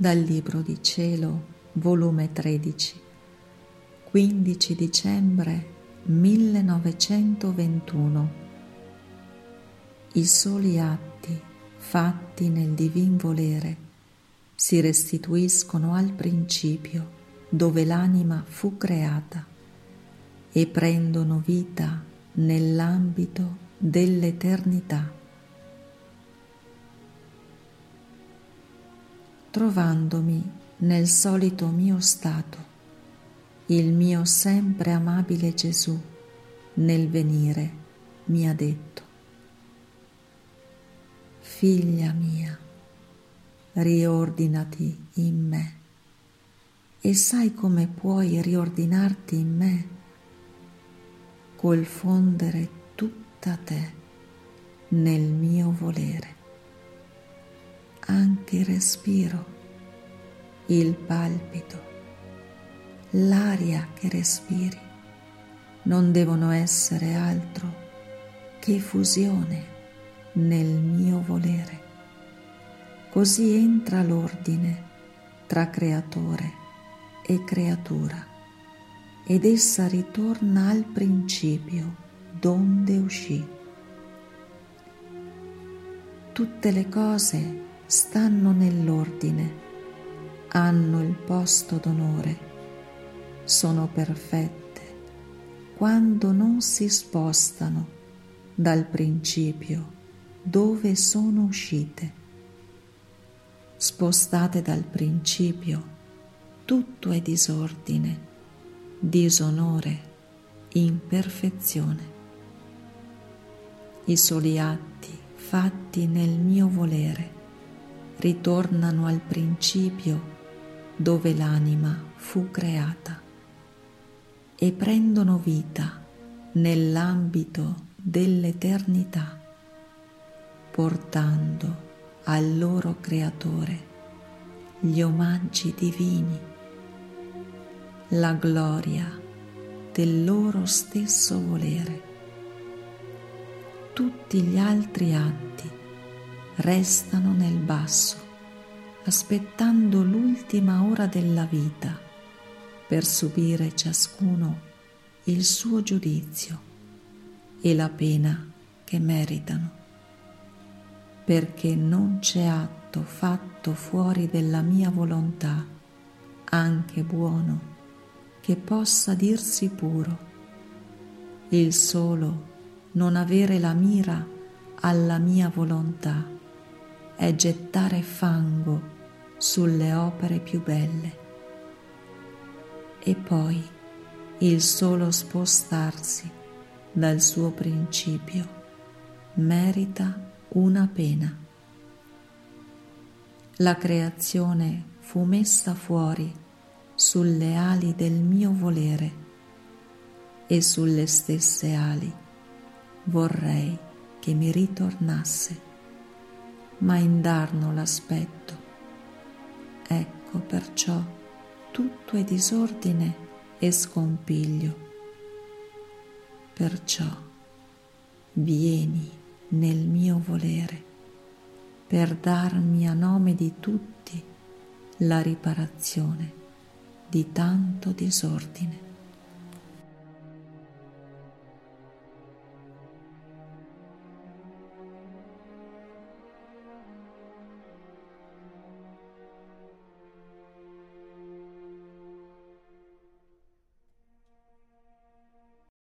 Dal Libro di Cielo, volume 13, 15 dicembre 1921. I soli atti fatti nel divin volere si restituiscono al principio dove l'anima fu creata e prendono vita nell'ambito dell'eternità. Trovandomi nel solito mio stato, il mio sempre amabile Gesù nel venire mi ha detto, Figlia mia, riordinati in me e sai come puoi riordinarti in me col fondere tutta te nel mio volere. Il respiro, il palpito, l'aria che respiri non devono essere altro che fusione nel mio volere. Così entra l'ordine tra creatore e creatura ed essa ritorna al principio donde uscì. Tutte le cose stanno nell'ordine, hanno il posto d'onore, sono perfette quando non si spostano dal principio dove sono uscite. Spostate dal principio tutto è disordine, disonore, imperfezione. I soli atti fatti nel mio volere ritornano al principio dove l'anima fu creata e prendono vita nell'ambito dell'eternità, portando al loro creatore gli omaggi divini la gloria del loro stesso volere. Tutti gli altri atti restano nel basso, aspettando l'ultima ora della vita per subire ciascuno il suo giudizio e la pena che meritano, perché non c'è atto fatto fuori della mia volontà, anche buono, che possa dirsi puro. Il solo non avere la mira alla mia volontà è gettare fango sulle opere più belle. E poi il solo spostarsi dal suo principio merita una pena. La creazione fu messa fuori sulle ali del mio volere e sulle stesse ali vorrei che mi ritornasse, ma indarno l'aspetto. Ecco perciò tutto è disordine e scompiglio. Perciò vieni nel mio volere per darmi a nome di tutti la riparazione di tanto disordine.